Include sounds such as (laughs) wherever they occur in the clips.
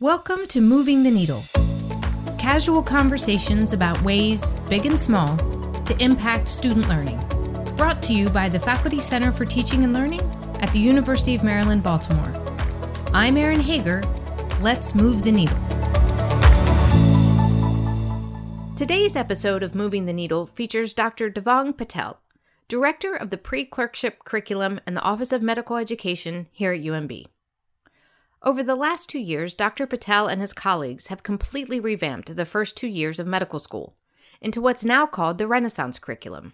Welcome to Moving the Needle. Casual conversations about ways, big and small, to impact student learning. Brought to you by the Faculty Center for Teaching and Learning at the University of Maryland, Baltimore. I'm Erin Hager. Let's move the needle. Today's episode of Moving the Needle features Dr. Devang Patel, Director of the Pre Clerkship Curriculum and the Office of Medical Education here at UMB. Over the last two years, Dr. Patel and his colleagues have completely revamped the first two years of medical school into what's now called the Renaissance curriculum.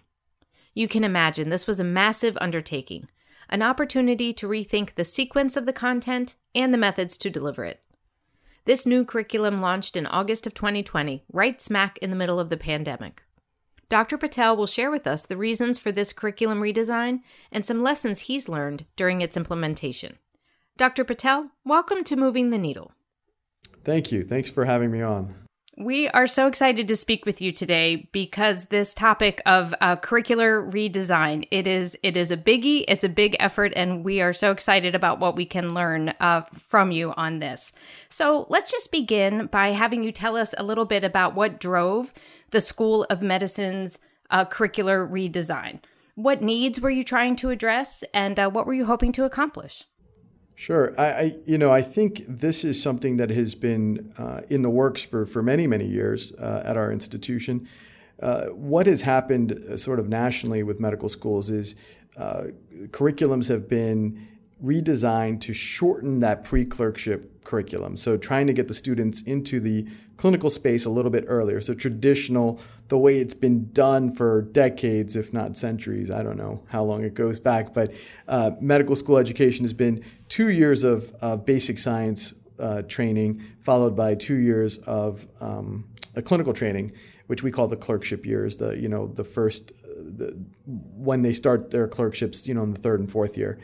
You can imagine this was a massive undertaking, an opportunity to rethink the sequence of the content and the methods to deliver it. This new curriculum launched in August of 2020, right smack in the middle of the pandemic. Dr. Patel will share with us the reasons for this curriculum redesign and some lessons he's learned during its implementation. Dr. Patel, welcome to Moving the Needle. Thank you. Thanks for having me on. We are so excited to speak with you today because this topic of uh, curricular redesign it is it is a biggie. It's a big effort, and we are so excited about what we can learn uh, from you on this. So let's just begin by having you tell us a little bit about what drove the School of Medicine's uh, curricular redesign. What needs were you trying to address, and uh, what were you hoping to accomplish? Sure. I, I, you know, I think this is something that has been uh, in the works for, for many, many years uh, at our institution. Uh, what has happened uh, sort of nationally with medical schools is uh, curriculums have been redesigned to shorten that pre clerkship curriculum. So, trying to get the students into the clinical space a little bit earlier. So, traditional the way it's been done for decades, if not centuries. I don't know how long it goes back, but uh, medical school education has been two years of, of basic science uh, training, followed by two years of um, clinical training, which we call the clerkship years. The you know the first the, when they start their clerkships, you know, in the third and fourth year,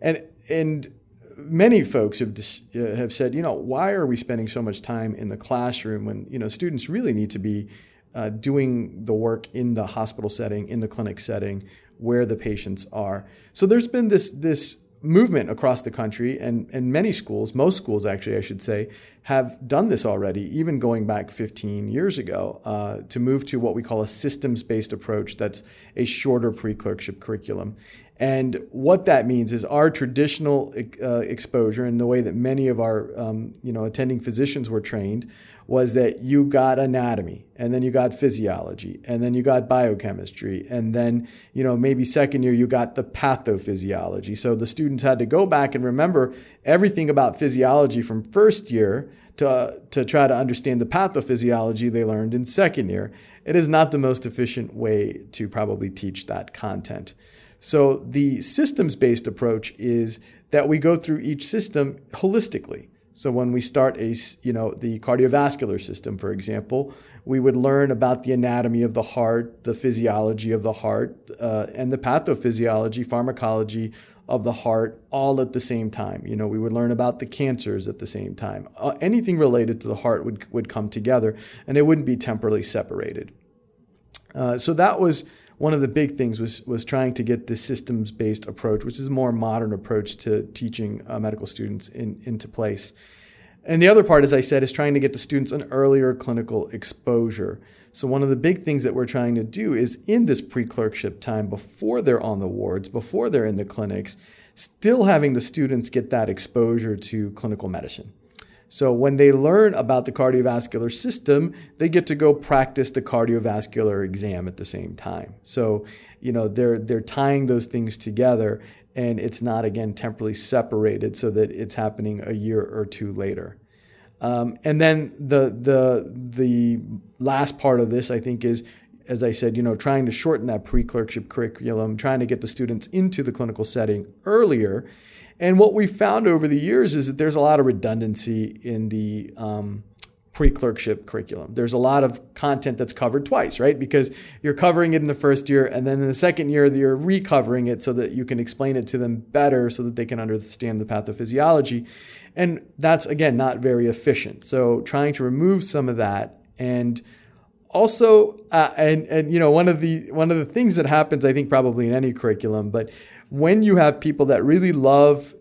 and and many folks have dis, uh, have said, you know, why are we spending so much time in the classroom when you know students really need to be uh, doing the work in the hospital setting, in the clinic setting, where the patients are. So there's been this this movement across the country, and and many schools, most schools actually, I should say, have done this already, even going back 15 years ago, uh, to move to what we call a systems-based approach. That's a shorter pre-clerkship curriculum. And what that means is our traditional uh, exposure and the way that many of our um, you know attending physicians were trained was that you got anatomy and then you got physiology and then you got biochemistry and then you know maybe second year you got the pathophysiology. So the students had to go back and remember everything about physiology from first year to, to try to understand the pathophysiology they learned in second year. It is not the most efficient way to probably teach that content. So the systems based approach is that we go through each system holistically so when we start a, you know, the cardiovascular system, for example, we would learn about the anatomy of the heart, the physiology of the heart, uh, and the pathophysiology, pharmacology of the heart, all at the same time. You know, we would learn about the cancers at the same time. Uh, anything related to the heart would would come together, and it wouldn't be temporally separated. Uh, so that was one of the big things was was trying to get this systems based approach, which is a more modern approach to teaching uh, medical students in, into place. And the other part, as I said, is trying to get the students an earlier clinical exposure. So one of the big things that we're trying to do is in this pre-clerkship time, before they're on the wards, before they're in the clinics, still having the students get that exposure to clinical medicine. So when they learn about the cardiovascular system, they get to go practice the cardiovascular exam at the same time. So, you know, they're they're tying those things together and it's not again temporally separated so that it's happening a year or two later. Um, and then the the the last part of this, I think, is as I said, you know, trying to shorten that pre-clerkship curriculum, trying to get the students into the clinical setting earlier and what we found over the years is that there's a lot of redundancy in the um, pre clerkship curriculum. There's a lot of content that's covered twice, right? Because you're covering it in the first year, and then in the second year, you're recovering it so that you can explain it to them better so that they can understand the pathophysiology. And that's, again, not very efficient. So trying to remove some of that and also uh, and and you know one of the one of the things that happens i think probably in any curriculum but when you have people that really love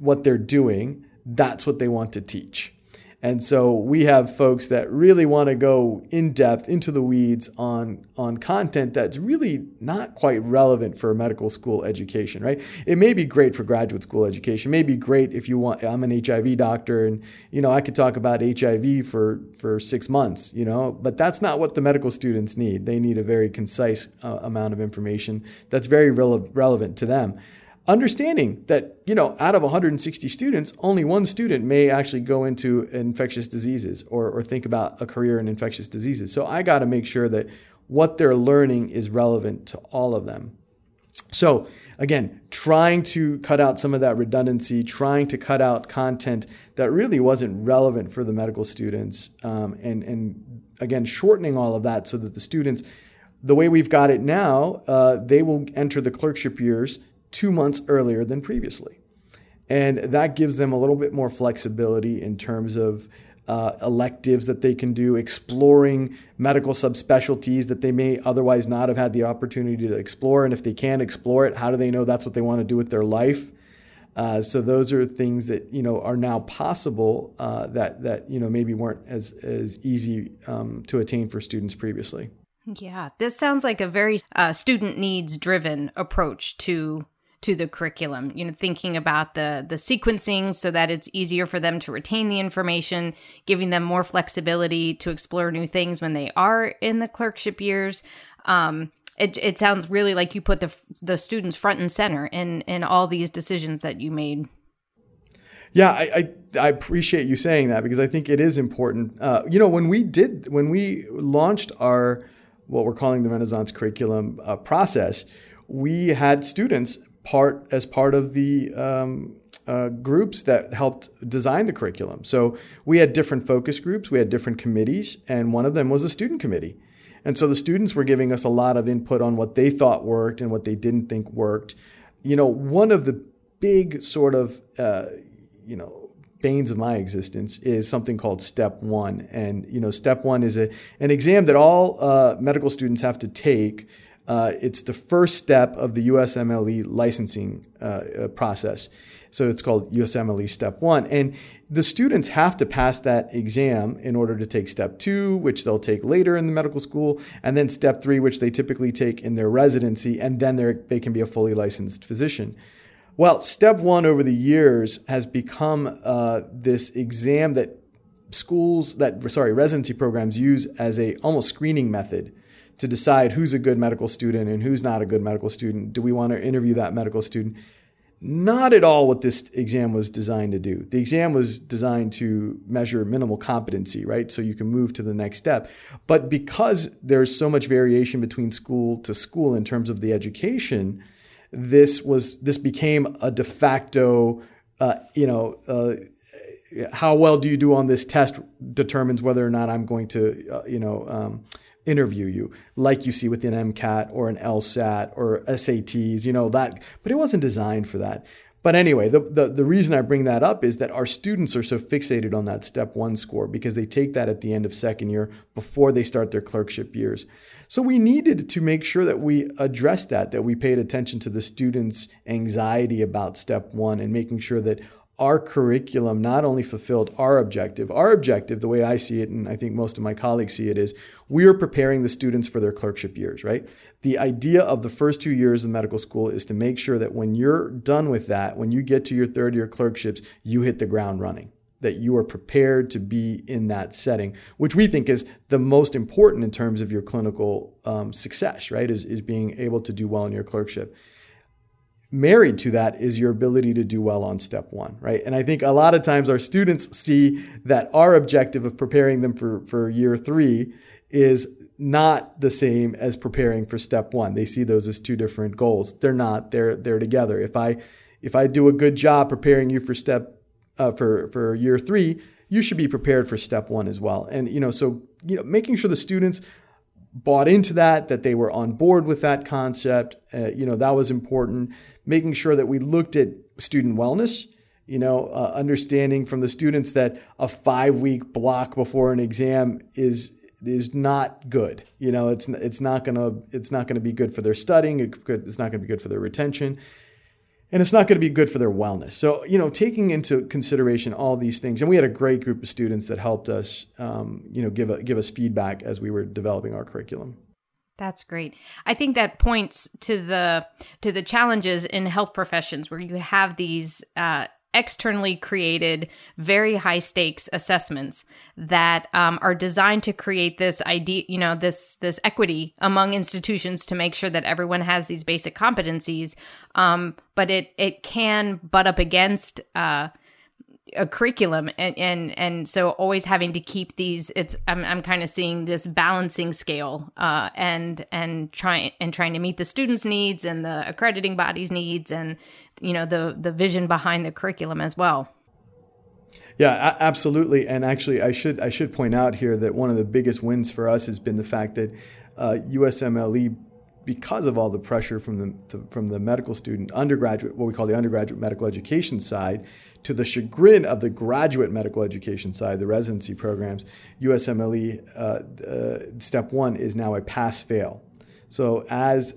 what they're doing, that's what they want to teach. And so we have folks that really want to go in depth into the weeds on, on content that's really not quite relevant for medical school education, right? It may be great for graduate school education. It may be great if you want, I'm an HIV doctor and, you know, I could talk about HIV for, for six months, you know, but that's not what the medical students need. They need a very concise uh, amount of information that's very rele- relevant to them understanding that you know out of 160 students only one student may actually go into infectious diseases or, or think about a career in infectious diseases. So i got to make sure that what they're learning is relevant to all of them. So again trying to cut out some of that redundancy trying to cut out content that really wasn't relevant for the medical students um, and, and again shortening all of that so that the students the way we've got it now, uh, they will enter the clerkship years two months earlier than previously. And that gives them a little bit more flexibility in terms of uh, electives that they can do, exploring medical subspecialties that they may otherwise not have had the opportunity to explore. And if they can explore it, how do they know that's what they want to do with their life? Uh, so those are things that you know are now possible uh, that that you know maybe weren't as as easy um, to attain for students previously. Yeah, this sounds like a very uh, student needs driven approach to to the curriculum you know thinking about the the sequencing so that it's easier for them to retain the information giving them more flexibility to explore new things when they are in the clerkship years um, it, it sounds really like you put the the students front and center in in all these decisions that you made yeah, I, I, I, appreciate you saying that because I think it is important. Uh, you know, when we did, when we launched our, what we're calling the Renaissance curriculum uh, process, we had students part as part of the um, uh, groups that helped design the curriculum. So we had different focus groups, we had different committees, and one of them was a student committee. And so the students were giving us a lot of input on what they thought worked and what they didn't think worked. You know, one of the big sort of, uh, you know, banes of my existence is something called step one and you know step one is a, an exam that all uh, medical students have to take uh, it's the first step of the USMLE licensing uh, uh, process. So it's called USMLE Step 1. And the students have to pass that exam in order to take Step 2, which they'll take later in the medical school, and then Step 3, which they typically take in their residency, and then they can be a fully licensed physician. Well, Step 1 over the years has become uh, this exam that schools, that sorry, residency programs use as a almost screening method to decide who's a good medical student and who's not a good medical student. Do we want to interview that medical student? Not at all what this exam was designed to do. The exam was designed to measure minimal competency, right? So you can move to the next step. But because there's so much variation between school to school in terms of the education, this was this became a de facto, uh, you know, uh, how well do you do on this test determines whether or not I'm going to, uh, you know, um, interview you, like you see with an MCAT or an LSAT or SATs, you know, that, but it wasn't designed for that. But anyway, the, the, the, reason I bring that up is that our students are so fixated on that step one score because they take that at the end of second year before they start their clerkship years. So we needed to make sure that we addressed that, that we paid attention to the students' anxiety about step one and making sure that our curriculum not only fulfilled our objective, our objective, the way I see it, and I think most of my colleagues see it, is we are preparing the students for their clerkship years, right? The idea of the first two years of medical school is to make sure that when you're done with that, when you get to your third year clerkships, you hit the ground running, that you are prepared to be in that setting, which we think is the most important in terms of your clinical um, success, right? Is, is being able to do well in your clerkship married to that is your ability to do well on step one, right? And I think a lot of times our students see that our objective of preparing them for, for year three is not the same as preparing for step one. They see those as two different goals. They're not. They're they're together. If I if I do a good job preparing you for step uh, for for year three, you should be prepared for step one as well. And you know, so you know, making sure the students bought into that, that they were on board with that concept. Uh, you know, that was important. Making sure that we looked at student wellness, you know, uh, understanding from the students that a five week block before an exam is is not good. You know, it's it's not gonna it's not gonna be good for their studying. It's not gonna be good for their retention. and it's not to be good for their wellness. So, you know, taking into consideration all these things, and we had a great group of students that helped us, um, you know, give a, give us feedback as we were developing our curriculum. That's great. I think that points to the to the challenges in health professions where you have these uh, externally created, very high stakes assessments that um, are designed to create this idea, you know, this this equity among institutions to make sure that everyone has these basic competencies. Um, but it it can butt up against. Uh, a curriculum and, and and so always having to keep these it's i'm, I'm kind of seeing this balancing scale uh, and and trying and trying to meet the students needs and the accrediting bodies needs and you know the the vision behind the curriculum as well. Yeah absolutely. And actually i should i should point out here that one of the biggest wins for us has been the fact that uh, usmle because of all the pressure from the, from the medical student undergraduate what we call the undergraduate medical education side to the chagrin of the graduate medical education side, the residency programs, USMLE uh, uh, step one is now a pass fail. So, as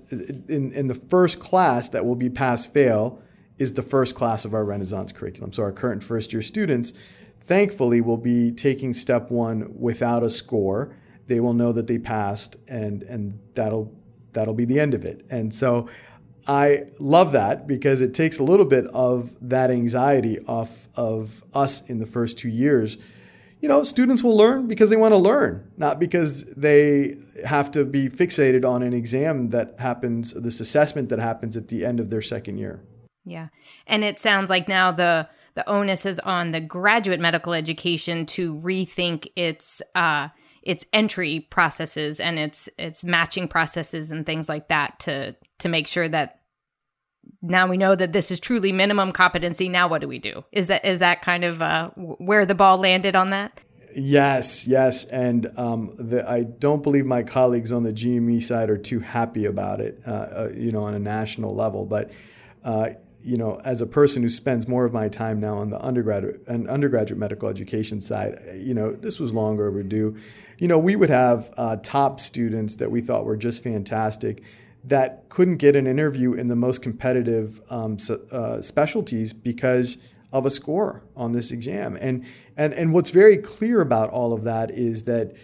in, in the first class that will be pass fail is the first class of our Renaissance curriculum. So, our current first year students, thankfully, will be taking step one without a score. They will know that they passed, and, and that'll, that'll be the end of it. And so, I love that because it takes a little bit of that anxiety off of us in the first two years. You know, students will learn because they want to learn, not because they have to be fixated on an exam that happens, this assessment that happens at the end of their second year. Yeah. And it sounds like now the the onus is on the graduate medical education to rethink its uh its entry processes and its its matching processes and things like that to to make sure that now we know that this is truly minimum competency. Now what do we do? Is that is that kind of uh, where the ball landed on that? Yes, yes, and um, the, I don't believe my colleagues on the GME side are too happy about it. Uh, uh, you know, on a national level, but uh, you know, as a person who spends more of my time now on the undergraduate and undergraduate medical education side, you know, this was long overdue. You know, we would have uh, top students that we thought were just fantastic that couldn't get an interview in the most competitive um, uh, specialties because of a score on this exam. And, and, and what's very clear about all of that is that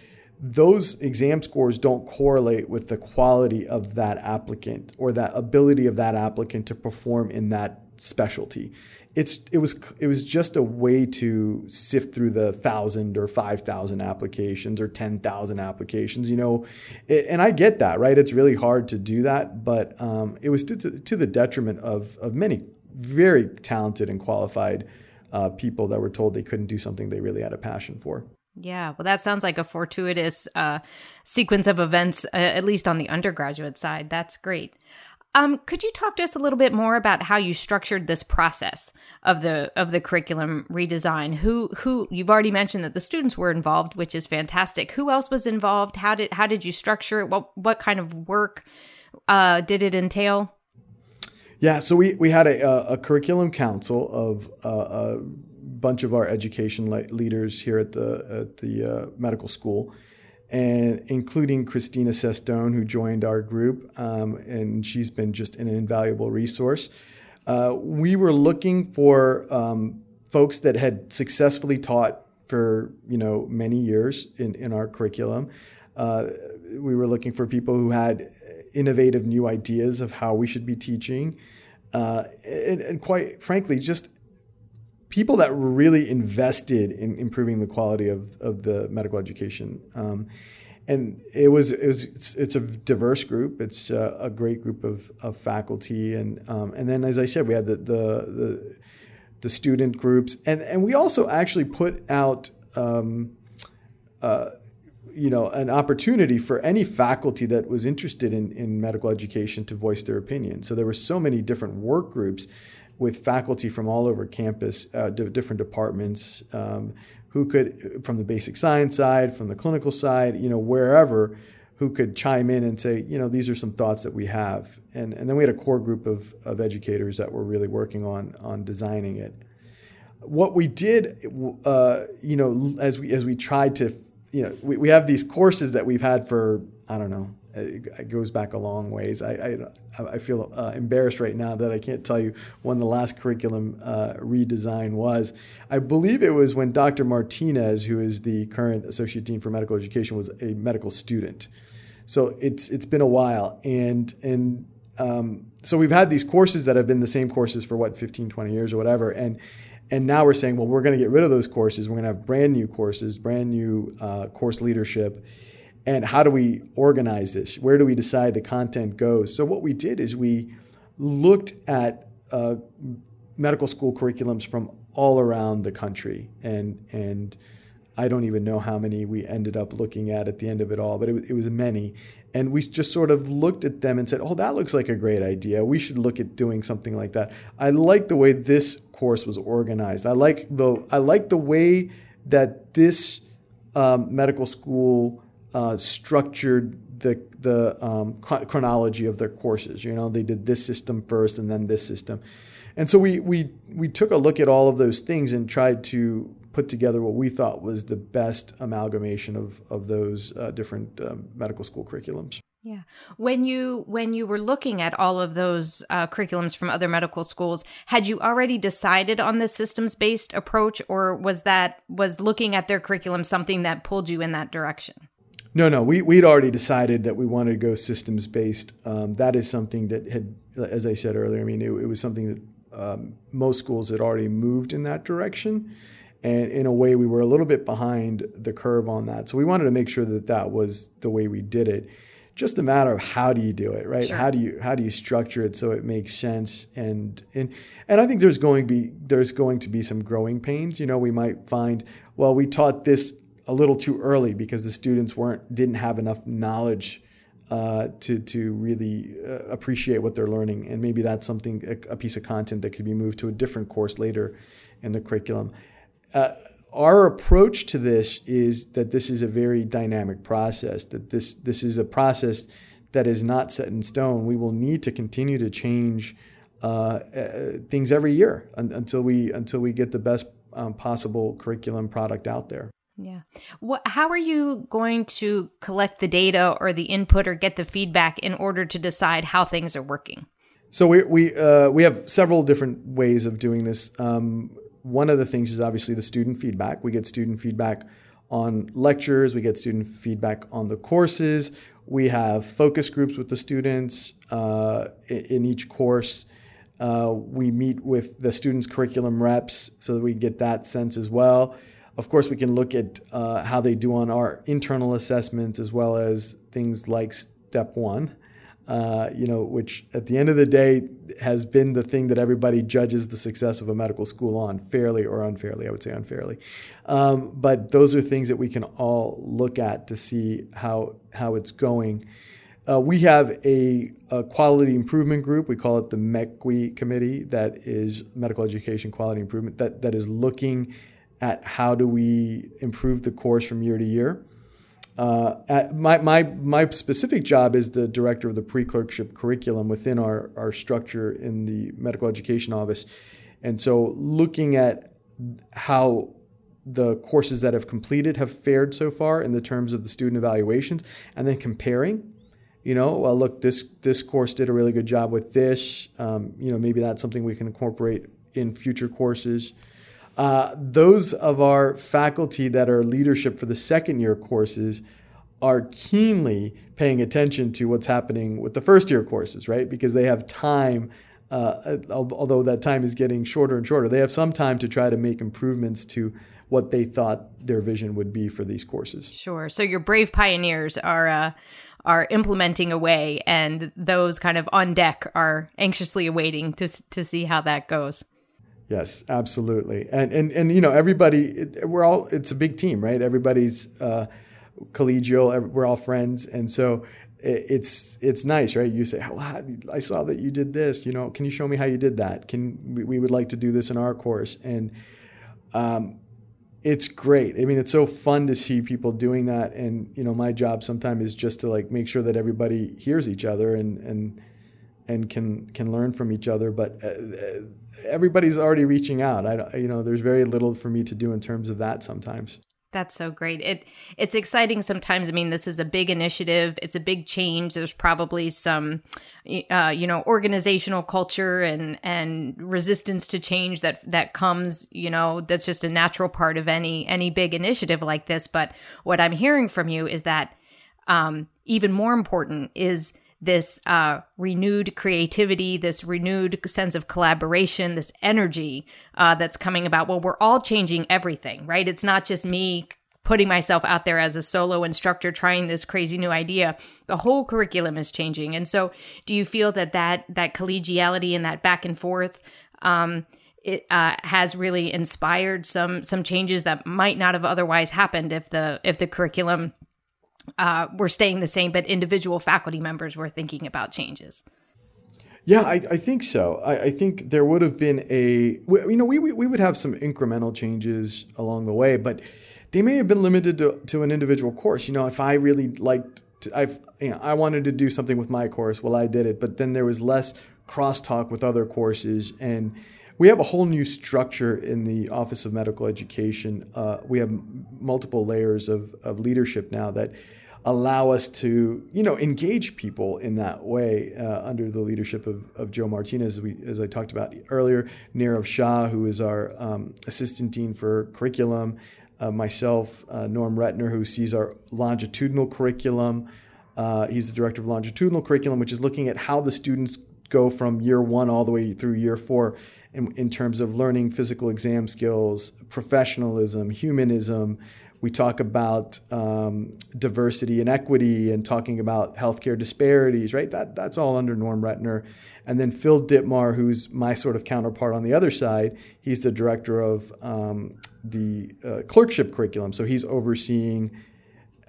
those exam scores don't correlate with the quality of that applicant or that ability of that applicant to perform in that specialty it's it was it was just a way to sift through the thousand or five thousand applications or ten thousand applications. You know, it, and I get that, right? It's really hard to do that, but um, it was to, to, to, the detriment of of many very talented and qualified uh, people that were told they couldn't do something they really had a passion for. Yeah, well, that sounds like a fortuitous uh, sequence of events, uh, at least on the undergraduate side. That's great. Um, could you talk to us a little bit more about how you structured this process of the of the curriculum redesign? Who who you've already mentioned that the students were involved, which is fantastic. Who else was involved? How did how did you structure it? What what kind of work uh, did it entail? Yeah, so we we had a, a curriculum council of uh, a bunch of our education leaders here at the at the uh, medical school and including Christina Cestone, who joined our group, um, and she's been just an invaluable resource. Uh, we were looking for um, folks that had successfully taught for you know many years in, in our curriculum. Uh, we were looking for people who had innovative new ideas of how we should be teaching, uh, and, and quite frankly, just people that really invested in improving the quality of, of the medical education. Um, and it was it was it's, it's a diverse group. It's a, a, great group of, of faculty, and um, and then as I said, we had the the the, the student groups, and and we also actually put out. Um, uh, you know, an opportunity for any faculty that was interested in, in medical education to voice their opinion. So there were so many different work groups with faculty from all over campus, uh, different departments, um, who could, from the basic science side, from the clinical side, you know, wherever, who could chime in and say, you know, these are some thoughts that we have. And, and then we had a core group of, of educators that were really working on, on designing it. What we did, uh, you know, as we, as we tried to, you know, we, we have these courses that we've had for, I don't know, it goes back a long ways. I, I, I feel uh, embarrassed right now that I can't tell you when the last curriculum uh, redesign was. I believe it was when Dr. Martinez, who is the current Associate Dean for Medical Education, was a medical student. So it's it's been a while, and and um, so we've had these courses that have been the same courses for what 15, 20 years or whatever, and and now we're saying, well, we're going to get rid of those courses. We're going to have brand new courses, brand new uh, course leadership. And how do we organize this? Where do we decide the content goes? So, what we did is we looked at uh, medical school curriculums from all around the country. And, and I don't even know how many we ended up looking at at the end of it all, but it, it was many. And we just sort of looked at them and said, oh, that looks like a great idea. We should look at doing something like that. I like the way this course was organized. I like the, I like the way that this um, medical school uh, structured the, the um, chronology of their courses. You know, they did this system first and then this system. And so we, we, we took a look at all of those things and tried to put together what we thought was the best amalgamation of, of those uh, different um, medical school curriculums. Yeah. When you when you were looking at all of those uh, curriculums from other medical schools, had you already decided on the systems based approach, or was that was looking at their curriculum something that pulled you in that direction? No, no, we we'd already decided that we wanted to go systems based. Um, that is something that had, as I said earlier, I mean, it, it was something that um, most schools had already moved in that direction. And in a way, we were a little bit behind the curve on that. So we wanted to make sure that that was the way we did it. Just a matter of how do you do it, right? Sure. How do you how do you structure it so it makes sense? And and and I think there's going to be there's going to be some growing pains. You know, we might find well, we taught this a little too early because the students weren't didn't have enough knowledge uh, to to really uh, appreciate what they're learning, and maybe that's something a, a, piece of content that could be moved to a different course later in the curriculum uh, our approach to this is that this is a very dynamic process. That this this is a process that is not set in stone. We will need to continue to change uh, uh, things every year un- until we until we get the best um, possible curriculum product out there. Yeah. What, how are you going to collect the data or the input or get the feedback in order to decide how things are working? So we we uh, we have several different ways of doing this. Um, one of the things is obviously the student feedback. We get student feedback on lectures, we get student feedback on the courses. We have focus groups with the students uh, in each course. Uh, we meet with the students' curriculum reps so that we get that sense as well. Of course, we can look at uh, how they do on our internal assessments as well as things like step one uh, you know, which at the end of the day has been the thing that everybody judges the success of a medical school on, fairly or unfairly. I would say unfairly, um, but those are things that we can all look at to see how how it's going. Uh, we have a, a, quality improvement group. We call it the MEQI committee. That is medical education quality improvement. That that is looking at how do we improve the course from year to year. Uh, my, my, my specific job is the director of the pre clerkship curriculum within our, our structure in the medical education office. And so, looking at how the courses that have completed have fared so far in the terms of the student evaluations, and then comparing. You know, well, look, this this course did a really good job with this. Um, you know, maybe that's something we can incorporate in future courses. Uh, those of our faculty that are leadership for the second year courses are keenly paying attention to what's happening with the first year courses, right? Because they have time, uh, although that time is getting shorter and shorter, they have some time to try to make improvements to what they thought their vision would be for these courses. Sure. So your brave pioneers are. Uh are implementing away and those kind of on deck are anxiously awaiting to to see how that goes. Yes, absolutely. And and and you know, everybody we're all it's a big team, right? Everybody's uh, collegial, we're all friends, and so it's it's nice, right? You say, "Oh, I saw that you did this. You know, can you show me how you did that? Can we, we would like to do this in our course?" And um, it's great. I mean, it's so fun to see people doing that. And you know, my job sometimes is just to like make sure that everybody hears each other and and and can can learn from each other. But uh, everybody's already reaching out. I you know, there's very little for me to do in terms of that sometimes. That's so great. It it's exciting sometimes. I mean, this is a big initiative. It's a big change. There's probably some, uh, you know, organizational culture and and resistance to change that that comes. You know, that's just a natural part of any any big initiative like this. But what I'm hearing from you is that um, even more important is this uh, renewed creativity, this renewed sense of collaboration, this energy uh, that's coming about. Well, we're all changing everything, right? It's not just me putting myself out there as a solo instructor trying this crazy new idea the whole curriculum is changing and so do you feel that that that collegiality and that back and forth um, it uh, has really inspired some some changes that might not have otherwise happened if the if the curriculum uh, were staying the same, but individual faculty members were thinking about changes. Yeah, I, I think so. I, I, think there would have been a, you know, we, we, we would have some incremental changes along the way, but they may have been limited to, to an individual course. You know, if I really liked, I've, you know, I wanted to do something with my course, well, I did it, but then there was less crosstalk with other courses. And we have a whole new structure in the Office of Medical Education. Uh, we have multiple layers of, of leadership now that allow us to, you know, engage people in that way uh, under the leadership of, of Joe Martinez, as, we, as I talked about earlier, Nirav Shah, who is our um, assistant dean for curriculum, uh, myself, uh, Norm Retener, who sees our longitudinal curriculum. Uh, he's the director of longitudinal curriculum, which is looking at how the students go from year one all the way through year four in, in terms of learning physical exam skills, professionalism, humanism, we talk about um, diversity and equity and talking about healthcare disparities, right? That, that's all under Norm Retener. And then Phil Dittmar, who's my sort of counterpart on the other side, he's the director of um, the uh, clerkship curriculum. So he's overseeing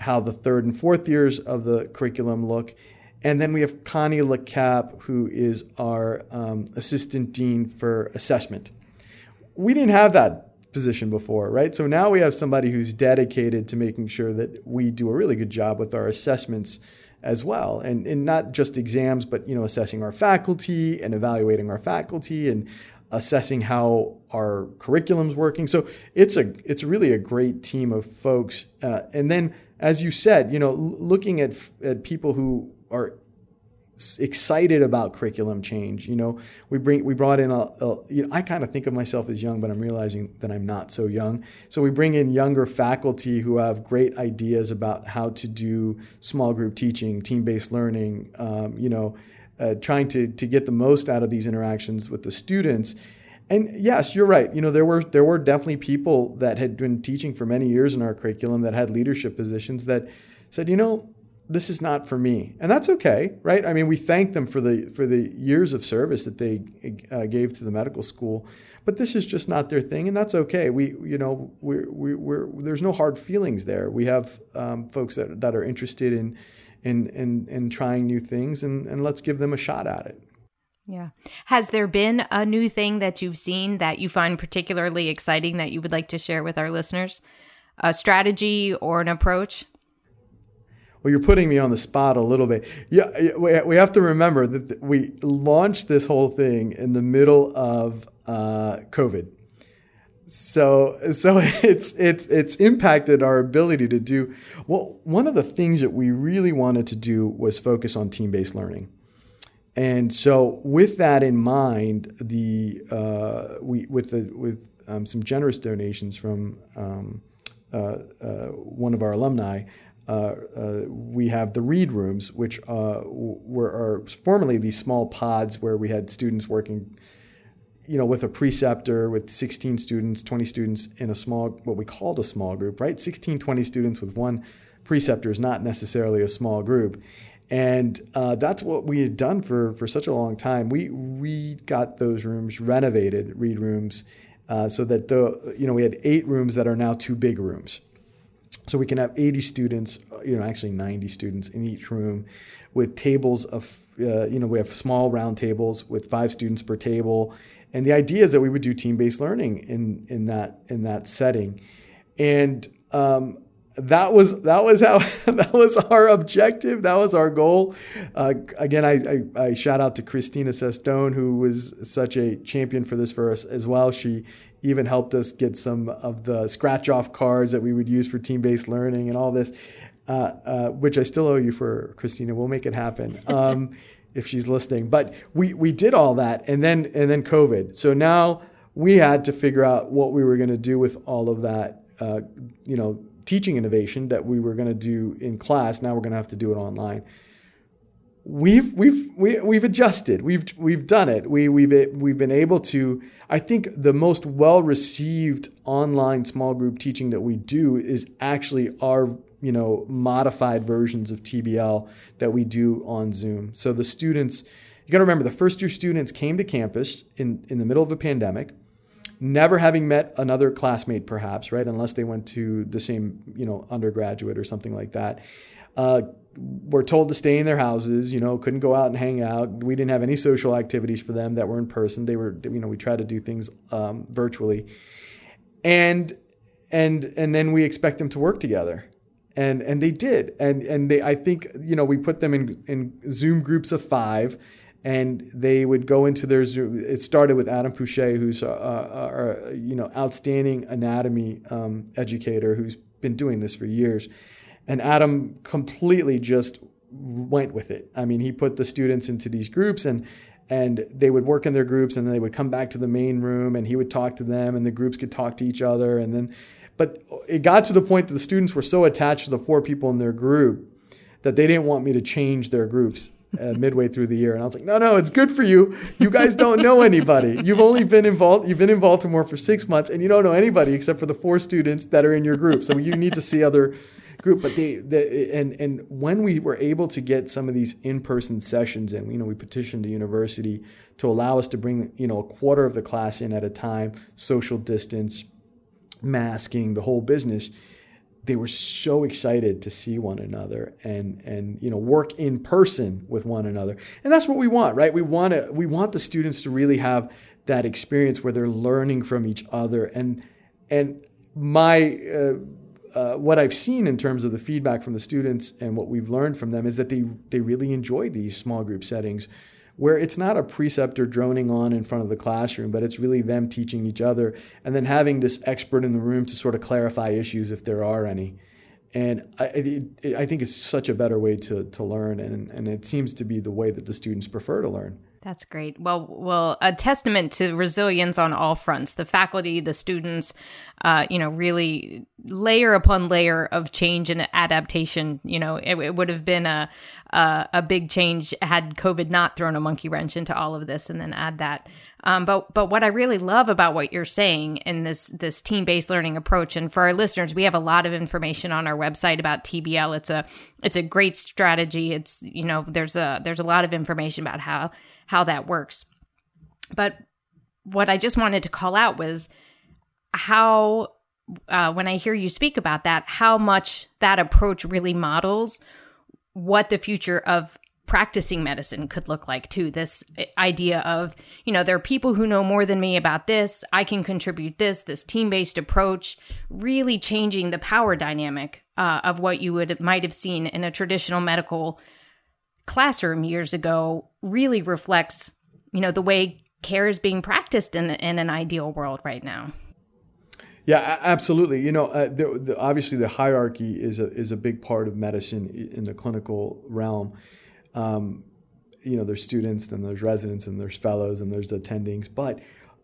how the third and fourth years of the curriculum look. And then we have Connie LeCap, who is our um, assistant dean for assessment. We didn't have that position before, right? So now we have somebody who's dedicated to making sure that we do a really good job with our assessments as well. And, and not just exams but you know assessing our faculty and evaluating our faculty and assessing how our curriculum's working. So it's a it's really a great team of folks. Uh, and then as you said you know looking at at people who are excited about curriculum change. You know, we bring we brought in a, a you know, I kind of think of myself as young, but I'm realizing that I'm not so young. So we bring in younger faculty who have great ideas about how to do small group teaching, team-based learning. Um, you know, uh, trying to to get the most out of these interactions with the students. And yes, you're right. You know, there were there were definitely people that had been teaching for many years in our curriculum that had leadership positions that said, you know, this is not for me, and that's okay, right? I mean, we thank them for the for the years of service that they uh, gave to the medical school, but this is just not their thing, and that's okay. We, you know, we're, we, we're there's no hard feelings there. We have um, folks that that are interested in in in, in trying new things, and and let's give them a shot at it. Yeah. Has there been a new thing that you've seen that you find particularly exciting that you would like to share with our listeners? A strategy or an approach? Well, you're putting me on the spot a little bit. Yeah, we have to remember that we launched this whole thing in the middle of uh, COVID. So, so (laughs) it's it's it's impacted our ability to do. Well, one of the things that we really wanted to do was focus on team-based learning, and so with that in mind, the uh, we with the with um, some generous donations from um, uh, uh one of our alumni, we have the read rooms, which uh, were are formerly these small pods where we had students working, you know, with a preceptor with 16 students, 20 students in a small, what we called a small group, right? 16, 20 students with one preceptor is not necessarily a small group. And uh, that's what we had done for, for such a long time. We, we got those rooms renovated, read rooms, uh, so that the, you know, we had eight rooms that are now two big rooms. So we can have 80 students, you know, actually 90 students in each room with tables of, uh, you know, we have small round tables with five students per table. And the idea is that we would do team-based learning in, in that, in that setting. And, um, that was that was how (laughs) that was our objective. That was our goal. Uh, again, I, I, I, shout out to Christina Cestone, who was such a champion for this for us as well. She even helped us get some of the scratch off cards that we would use for team based learning and all this, uh, uh, which I still owe you for, Christina. We'll make it happen. (laughs) Um, if she's listening, but we, we did all that and then, and then COVID. So now we had to figure out what we were going to do with all of that, uh, you know, teaching innovation that we were going to do in class. Now we're going to have to do it online we've we've we, have we have adjusted. We've we've done it. We we've we've been able to. I think the most well received online small group teaching that we do is actually our you know modified versions of TBL that we do on Zoom. So the students, you got to remember, the first year students came to campus in in the middle of a pandemic. Never having met another classmate, perhaps, right? Unless they went to the same, you know, undergraduate or something like that. Uh, were told to stay in their houses, you know, couldn't go out and hang out. We didn't have any social activities for them that were in person. They were, you know, we tried to do things um, virtually. And, and, and then we expect them to work together. And, and they did. And, and they, I think, you know, we put them in, in Zoom groups of five and they would go into their Zoom. It started with Adam Puche, who's a, a, a you know, outstanding anatomy um, educator who's been doing this for years and Adam completely just went with it. I mean, he put the students into these groups and and they would work in their groups and then they would come back to the main room and he would talk to them and the groups could talk to each other. And then but it got to the point that the students were so attached to the four people in their group that they didn't want me to change their groups uh, midway through the year. And I was like no no it's good for you. You guys don't know anybody. You've only been involved you've been in Baltimore for 6 months and you don't know anybody except for the four students that are in your group so you need to see other group. But they, they and and when we were able to get some of these in-person sessions in, you know, we petitioned the university to allow us to bring you know a quarter of the class in at a time, social distance, masking, the whole business. They were so excited to see one another and and you know work in person with one another, and that's what we want, right? We want to we want the students to really have that experience where they're learning from each other and and my uh, uh, what I've seen in terms of the feedback from the students and what we've learned from them is that they they really enjoy these small group settings where it's not a preceptor droning on in front of the classroom, but it's really them teaching each other and then having this expert in the room to sort of clarify issues if there are any. And I, it, I think it's such a better way to, to learn, and, and it seems to be the way that the students prefer to learn. That's great. Well, well, a testament to resilience on all fronts. The faculty, the students, uh, you know, really layer upon layer of change and adaptation. You know, it, it would have been a, a, a big change had COVID not thrown a monkey wrench into all of this, and then add that. Um, but but what I really love about what you're saying in this this team based learning approach, and for our listeners, we have a lot of information on our website about TBL. It's a it's a great strategy. It's you know there's a there's a lot of information about how how that works. But what I just wanted to call out was how, uh, when I hear you speak about that, how much that approach really models what the future of practicing medicine could look like too this idea of you know there are people who know more than me about this i can contribute this this team-based approach really changing the power dynamic uh, of what you would might have seen in a traditional medical classroom years ago really reflects, you know, the way care is being practiced in, in an ideal world right now. Yeah, absolutely. You know, uh, the, the, obviously the hierarchy is a is a big part of medicine in the clinical realm. Um, you know, there's students, then there's residents, and there's fellows, and there's attendings. But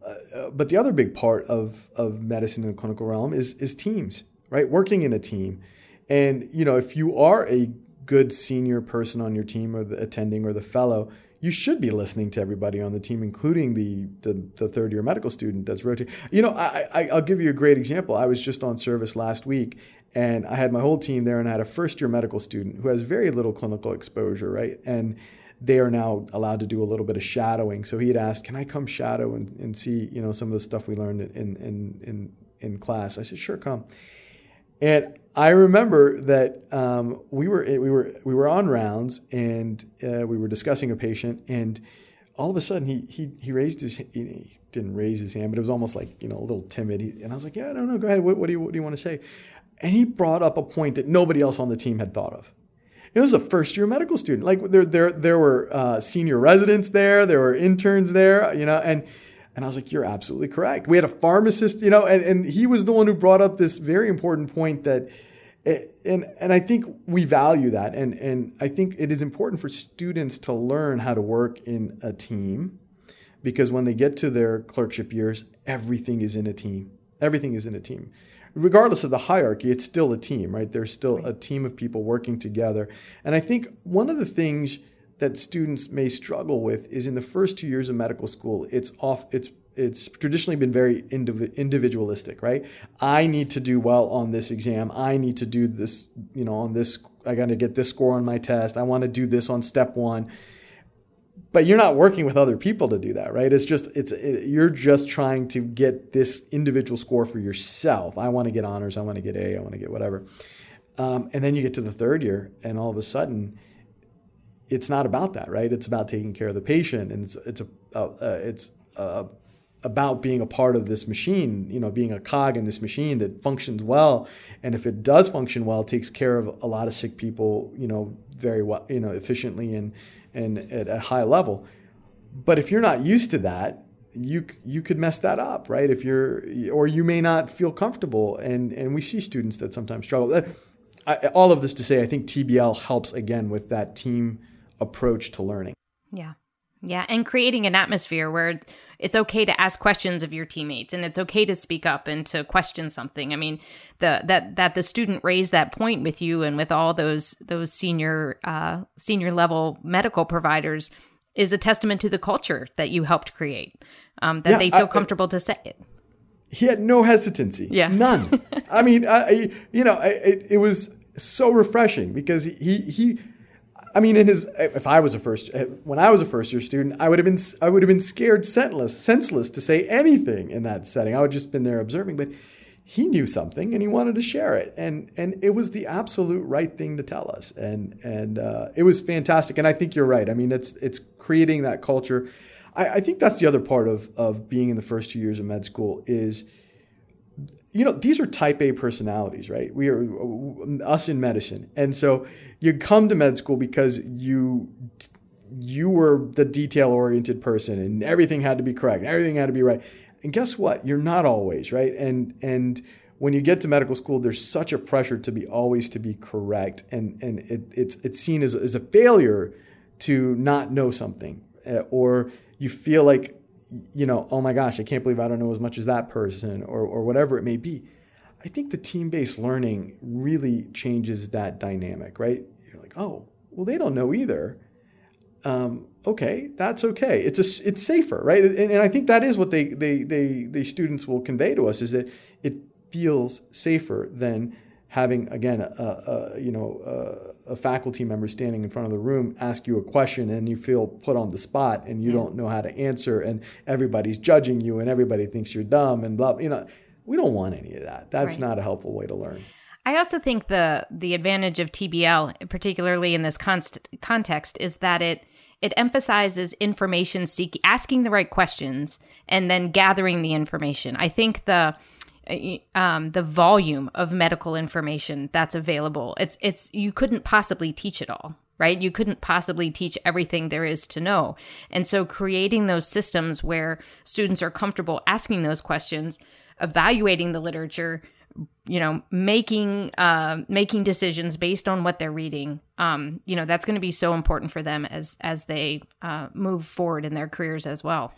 uh, uh, but the other big part of of medicine in the clinical realm is is teams, right? Working in a team, and you know, if you are a good senior person on your team or the attending or the fellow, you should be listening to everybody on the team, including the the, the third year medical student that's rotating. You know, I, I I'll give you a great example. I was just on service last week, and I had my whole team there, and I had a first year medical student who has very little clinical exposure, right? And they are now allowed to do a little bit of shadowing. So he had asked, "Can I come shadow and, and see you know some of the stuff we learned in in in in class?" I said, "Sure, come." And I remember that um, we were we were we were on rounds and uh, we were discussing a patient, and all of a sudden he he he raised his he didn't raise his hand, but it was almost like you know a little timid. He, and I was like, yeah, I don't go ahead. What, what do you what do you want to say? And he brought up a point that nobody else on the team had thought of. It was a first year medical student. Like there there there were uh, senior residents there, there were interns there, you know, and And I was like, you're absolutely correct. We had a pharmacist, you know, and, and he was the one who brought up this very important point that, and, and I think we value that. And, and I think it is important for students to learn how to work in a team because when they get to their clerkship years, everything is in a team. Everything is in a team. Regardless of the hierarchy, it's still a team, right? There's still a team of people working together. And I think one of the things that students may struggle with is in the first two years of medical school, it's off, it's it's traditionally been very individualistic, right? I need to do well on this exam. I need to do this, you know, on this. I got to get this score on my test. I want to do this on step one. But you're not working with other people to do that, right? It's just it's it, you're just trying to get this individual score for yourself. I want to get honors. I want to get A. I want to get whatever. Um, and then you get to the third year, and all of a sudden, it's not about that, right? It's about taking care of the patient, and it's it's a uh, uh, it's uh, about being a part of this machine, you know, being a cog in this machine that functions well, and if it does function well, takes care of a lot of sick people, you know, very well, you know, efficiently and and at a high level. But if you're not used to that, you you could mess that up, right? If you're or you may not feel comfortable, and and we see students that sometimes struggle. I, all of this to say, I think TBL helps again with that team approach to learning. Yeah. Yeah. And creating an atmosphere where it's okay to ask questions of your teammates and it's okay to speak up and to question something. I mean, the that that the student raised that point with you and with all those those senior uh, senior level medical providers is a testament to the culture that you helped create. Um, that yeah, they feel I, comfortable to say it. He had no hesitancy. Yeah, none. (laughs) I mean, I, you know, it, it was so refreshing because he he I mean, in his, if I was a first, when I was a first year student, I would have been, I would have been scared, senseless, senseless to say anything in that setting. I would just been there observing, but he knew something and he wanted to share it, and and it was the absolute right thing to tell us, and and uh, it was fantastic. And I think you're right. I mean, it's it's creating that culture. I, I think that's the other part of of being in the first two years of med school is you know, these are type A personalities, right? We are us in medicine. And so you come to med school because you you were the detail oriented person and everything had to be correct everything had to be right. And guess what? You're not always, right? And and when you get to medical school, there's such a pressure to be always to be correct, and and it, it's it's seen as, as a failure to not know something, uh, or you feel like you know, oh my gosh, I can't believe I don't know as much as that person or, or whatever it may be. I think the team based learning really changes that dynamic, right? You're like, oh, well, they don't know either. Um, okay, that's okay. It's a, it's safer, right? And, and I think that is what they, they, they, the students will convey to us is that it feels safer than having again a, a you know a, a, faculty member standing in front of the room ask you a question and you feel put on the spot and you don't know how to answer and everybody's judging you and everybody thinks you're dumb and blah you know we don't want any of that that's right. not a helpful way to learn I also think the the advantage of TBL, particularly in this const- context, is that it it emphasizes information seeking, asking the right questions, and then gathering the information. I think the um, the volume of medical information that's available. It's it's you couldn't possibly teach it all, right? You couldn't possibly teach everything there is to know. And so creating those systems where students are comfortable asking those questions, evaluating the literature, you know, making uh, making decisions based on what they're reading. Um, you know, that's going to be so important for them as as they uh, move forward in their careers as well.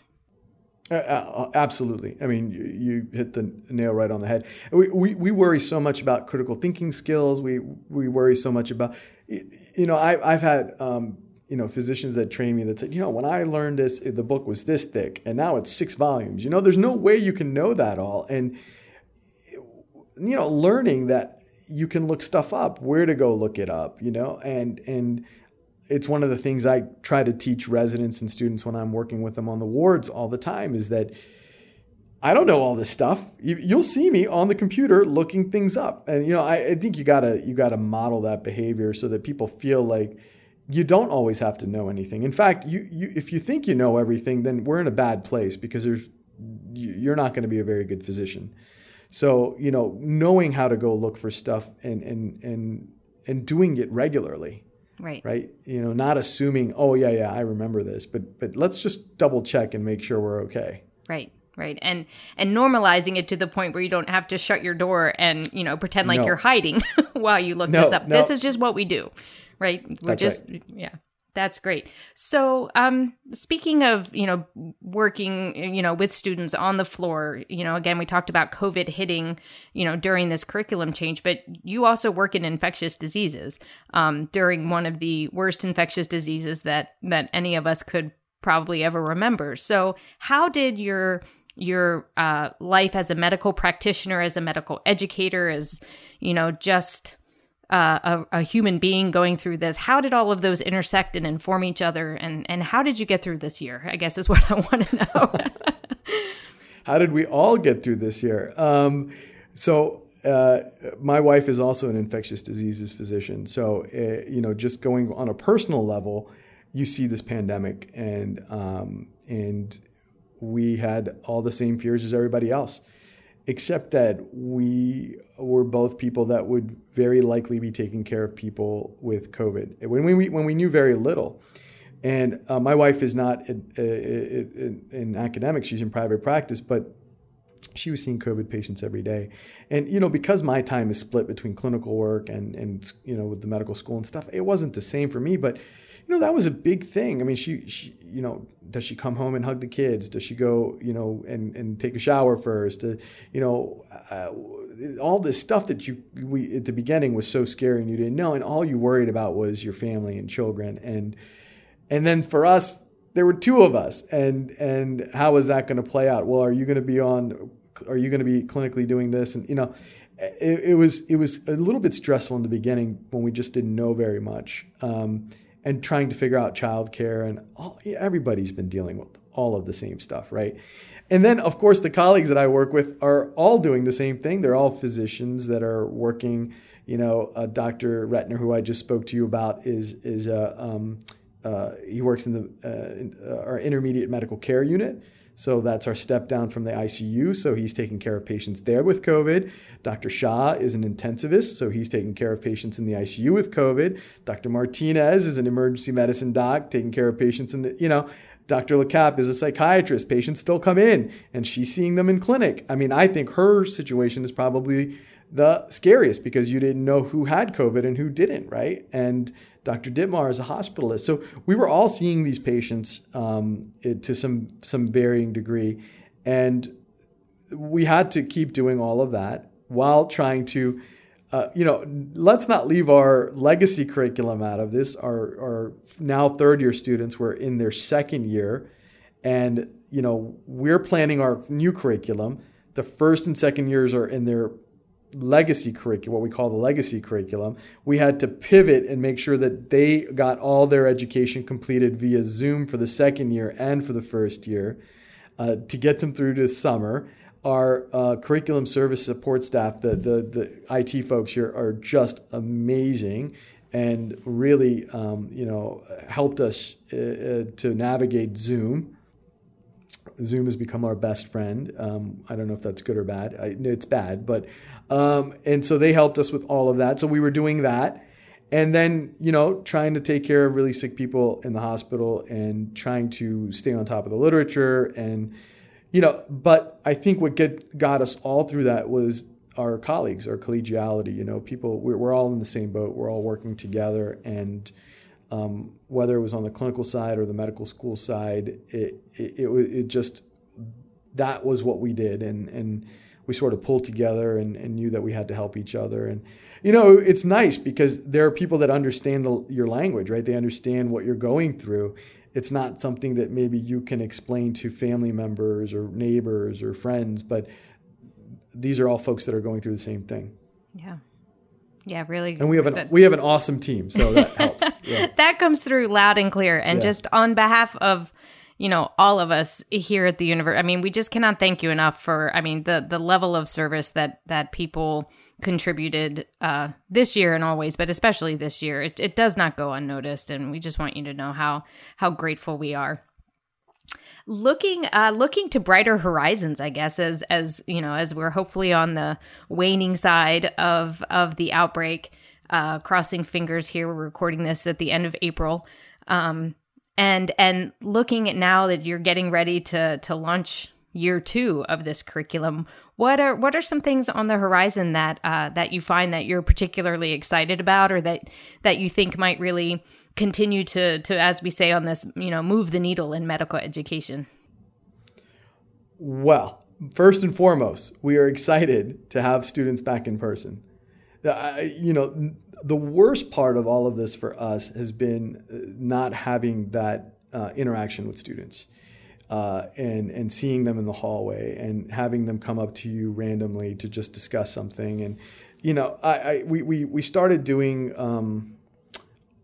Uh, uh, absolutely. I mean, you, you, hit the nail right on the head. We, we, we worry so much about critical thinking skills. We, we worry so much about, you know, I, I've had, um, you know, physicians that train me that said, you know, when I learned this, the book was this thick and now it's six volumes. You know, there's no way you can know that all. And, you know, learning that you can look stuff up, where to go look it up, you know, and, and, it's one of the things I try to teach residents and students when I'm working with them on the wards all the time is that I don't know all this stuff. You'll see me on the computer looking things up, and you know I, I think you gotta you gotta model that behavior so that people feel like you don't always have to know anything. In fact, you, you if you think you know everything, then we're in a bad place because there's you're not going to be a very good physician. So you know knowing how to go look for stuff and and and and doing it regularly Right. Right. You know, not assuming, oh yeah, yeah, I remember this, but but let's just double check and make sure we're okay. Right right and and normalizing it to the point where you don't have to shut your door and you know pretend like No. you're hiding (laughs) while you look No, this up no. this is just what we do right we're That's just yeah that's great. So um speaking of you know working you know with students on the floor you know again we talked about covid hitting you know during this curriculum change but you also work in infectious diseases um during one of the worst infectious diseases that that any of us could probably ever remember. So how did your your uh, life as a medical practitioner, as a medical educator, as you know, just uh, a, a human being going through this. How did all of those intersect and inform each other, and and how did you get through this year? I guess is what I want to know. (laughs) How did we all get through this year? Um, so, uh, my wife is also an infectious diseases physician. So, uh, you know, just going on a personal level, you see this pandemic, and um, and we had all the same fears as everybody else, except that we were both people that would very likely be taking care of people with COVID when we when we knew very little. And uh, my wife is not in, in academics; she's in private practice, but she was seeing COVID patients every day. And, you know, because my time is split between clinical work and, and you know, with the medical school and stuff, it wasn't the same for me. But, you know, that was a big thing. I mean, she, she you know, does she come home and hug the kids? Does she go, you know, and, and take a shower first? Uh, you know, uh, all this stuff that you, we, at the beginning was so scary and you didn't know. And all you worried about was your family and children. And, and then for us, there were two of us and and how is that going to play out well are you going to be on are you going to be clinically doing this and you know it, it was it was a little bit stressful in the beginning when we just didn't know very much um, and trying to figure out childcare and all, everybody's been dealing with all of the same stuff right and then of course the colleagues that i work with are all doing the same thing they're all physicians that are working you know uh, dr Retener who i just spoke to you about is is a um, uh, he works in the uh, in, uh, our intermediate medical care unit. So that's our step down from the ICU. So he's taking care of patients there with COVID. Dr. Shah is an intensivist. So he's taking care of patients in the ICU with COVID. Dr. Martinez is an emergency medicine doc taking care of patients in the, you know, Dr. LeCap is a psychiatrist. Patients still come in and she's seeing them in clinic. I mean, I think her situation is probably the scariest because you didn't know who had COVID and who didn't, right? And Dr. Ditmar is a hospitalist. So we were all seeing these patients um, to some some varying degree, and we had to keep doing all of that while trying to, uh, you know, let's not leave our legacy curriculum out of this. Our, our now third year students were in their second year, and you know we're planning our new curriculum. The first and second years are in their legacy curriculum, what we call the legacy curriculum, we had to pivot and make sure that they got all their education completed via Zoom for the second year and for the first year uh, to get them through to summer. Our uh, curriculum service support staff, the, the, the IT folks here, are just amazing and really, um, you know, helped us uh, uh, to navigate Zoom. Zoom has become our best friend. Um, I don't know if that's good or bad. I, it's bad, but um, and so they helped us with all of that. So we were doing that, and then you know trying to take care of really sick people in the hospital and trying to stay on top of the literature and you know. But I think what get, got us all through that was our colleagues, our collegiality. You know, people we're, we're all in the same boat. We're all working together and. Um, whether it was on the clinical side or the medical school side, it, it, it, it just, that was what we did. And, and we sort of pulled together and, and, knew that we had to help each other. And, you know, it's nice because there are people that understand the, your language, right? They understand what you're going through. It's not something that maybe you can explain to family members or neighbors or friends, but these are all folks that are going through the same thing. Yeah. Yeah, really. And we have an we have an awesome team, so that (laughs) helps. Yeah. (laughs) that comes through loud and clear. And Yeah. just on behalf of you know all of us here at the universe, I mean, we just cannot thank you enough for. I mean, the the level of service that that people contributed uh, this year and always, but especially this year, it, it does not go unnoticed. And we just want you to know how how grateful we are looking uh looking to brighter horizons i guess as as you know as we're hopefully on the waning side of of the outbreak uh crossing fingers here we're recording this at the end of april um and and looking at now that you're getting ready to to launch year two of this curriculum. What are what are some things on the horizon that uh, that you find that you're particularly excited about, or that that you think might really continue to to as we say on this, you know, move the needle in medical education? Well, first and foremost, we are excited to have students back in person. You know, the worst part of all of this for us has been uh, not having that uh, interaction with students. Uh, and and seeing them in the hallway and having them come up to you randomly to just discuss something and you know I, I we, we we started doing um,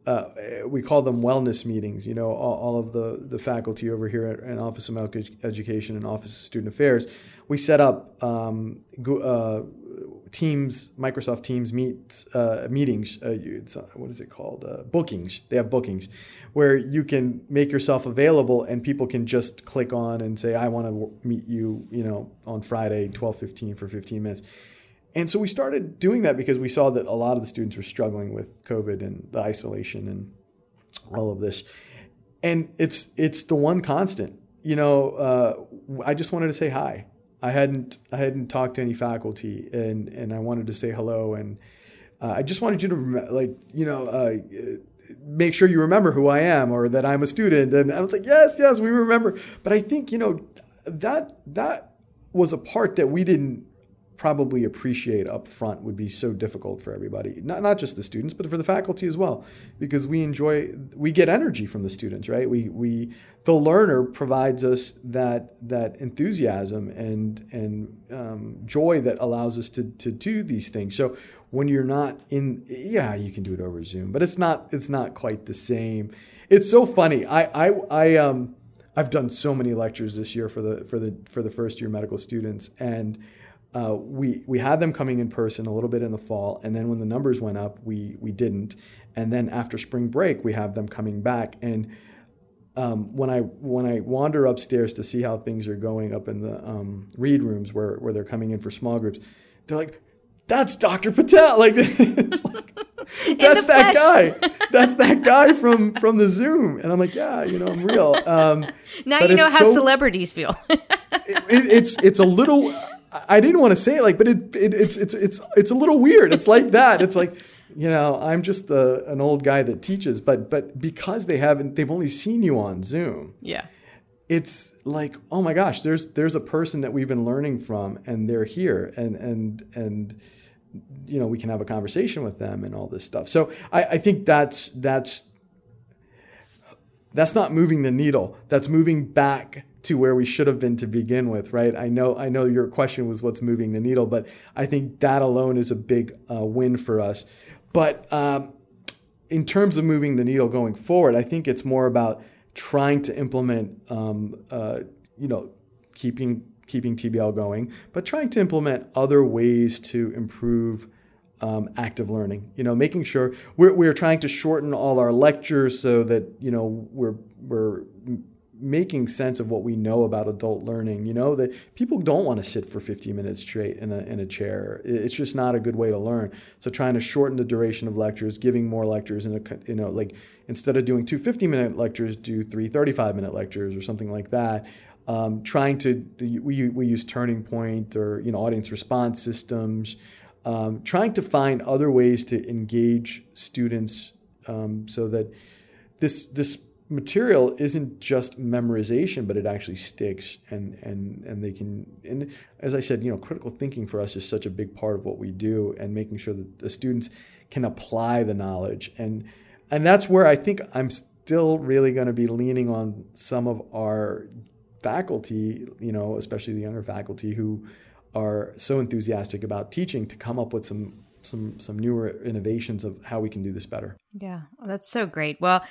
uh, we call them wellness meetings. You know, all, all, of the, the faculty over here at Office of Medical Education and Office of Student Affairs, we set up um, uh, Teams, Microsoft Teams meets uh, meetings. Uh, uh, what is it called? Uh, bookings. They have bookings where you can make yourself available, and people can just click on and say, "I want to meet you." You know, on Friday, twelve fifteen for fifteen minutes and so we started doing that because we saw that a lot of the students were struggling with COVID and the isolation and all of this. And it's it's the one constant. You know, uh, I just wanted to say hi. I hadn't I hadn't talked to any faculty, and and I wanted to say hello, and uh, I just wanted you to rem- like you know. Uh, make sure you remember who I am or that I'm a student. And I was like, yes, yes, we remember. But I think, you know, that that was a part that we didn't probably appreciate up front would be so difficult for everybody. Not, not just the students but for the faculty as well. Because we enjoy we get energy from the students right? We we the learner provides us that that enthusiasm and and um, joy that allows us to to do these things. So when you're not in yeah you can do it over zoom but it's not it's not quite the same. It's so funny. I i i um I've done so many lectures this year for the for the for the first year medical students and uh, we we had them coming in person a little bit in the fall, and then when the numbers went up, we we didn't. And then after spring break, we have them coming back. And um, when I when I wander upstairs to see how things are going up in the um, read rooms where where they're coming in for small groups, they're like, "That's Dr. Patel!" (laughs) Like it's like. That's that guy. (laughs) That's that guy from from the Zoom, and I'm like, yeah, you know, I'm real. Um, (laughs) now you know how so, celebrities feel. it, it's it's a little I didn't want to say it like, but it, it, it's it's it's it's a little weird. It's like that. It's like you know, I'm just the, an old guy that teaches, but but because they haven't, they've only seen you on Zoom. Yeah, it's like oh my gosh, there's there's a person that we've been learning from, and they're here, and and and you know we can have a conversation with them and all this stuff. So I, I think that's that's that's not moving the needle. That's moving back to where we should have been to begin with, right? I know, I know your question was what's moving the needle, but I think that alone is a big uh, win for us. But um, in terms of moving the needle going forward, I think it's more about trying to implement, um, uh, you know, keeping keeping TBL going, but trying to implement other ways to improve um, active learning. You know, making sure we're, we're trying to shorten all our lectures so that you know we're we're making sense of what we know about adult learning. You know that people don't want to sit for 50 minutes straight in a in a chair. It's just not a good way to learn. So trying to shorten the duration of lectures, giving more lectures in a you know like instead of doing two 50 minute lectures, do three 35 minute lectures or something like that. Um, trying to we we use turning point or you know audience response systems. Um, trying to find other ways to engage students um, so that this this material isn't just memorization, but it actually sticks and and and they can and as I said, you know, critical thinking for us is such a big part of what we do and making sure that the students can apply the knowledge. And and that's where I think I'm still really going to be leaning on some of our faculty, you know, especially the younger faculty who are so enthusiastic about teaching to come up with some some some newer innovations of how we can do this better. Yeah, that's so great. Well,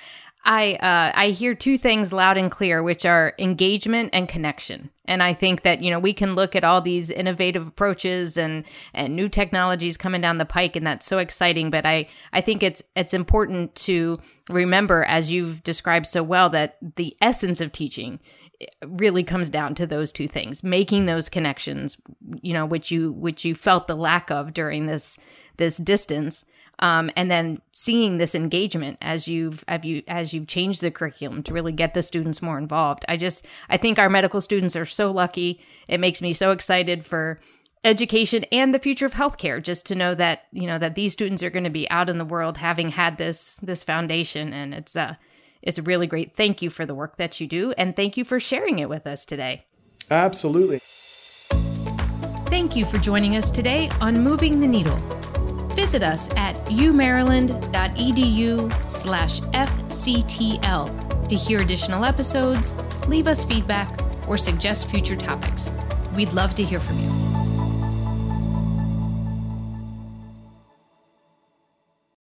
I uh, I hear two things loud and clear, which are engagement and connection. And I think that you know we can look at all these innovative approaches and and new technologies coming down the pike, and that's so exciting. But I I think it's it's important to remember, as you've described so well, that the essence of teaching really comes down to those two things making those connections you know which you which you felt the lack of during this this distance Um, and then seeing this engagement as you've as you as you've changed the curriculum to really get the students more involved. I just I think our medical students are so lucky. It makes me so excited for education and the future of healthcare just to know that you know that these students are going to be out in the world having had this this foundation and it's uh it's a really great thank you for the work that you do and thank you for sharing it with us today absolutely thank you for joining us today on moving the needle visit us at umaryland.edu slash fctl to hear additional episodes leave us feedback or suggest future topics. We'd love to hear from you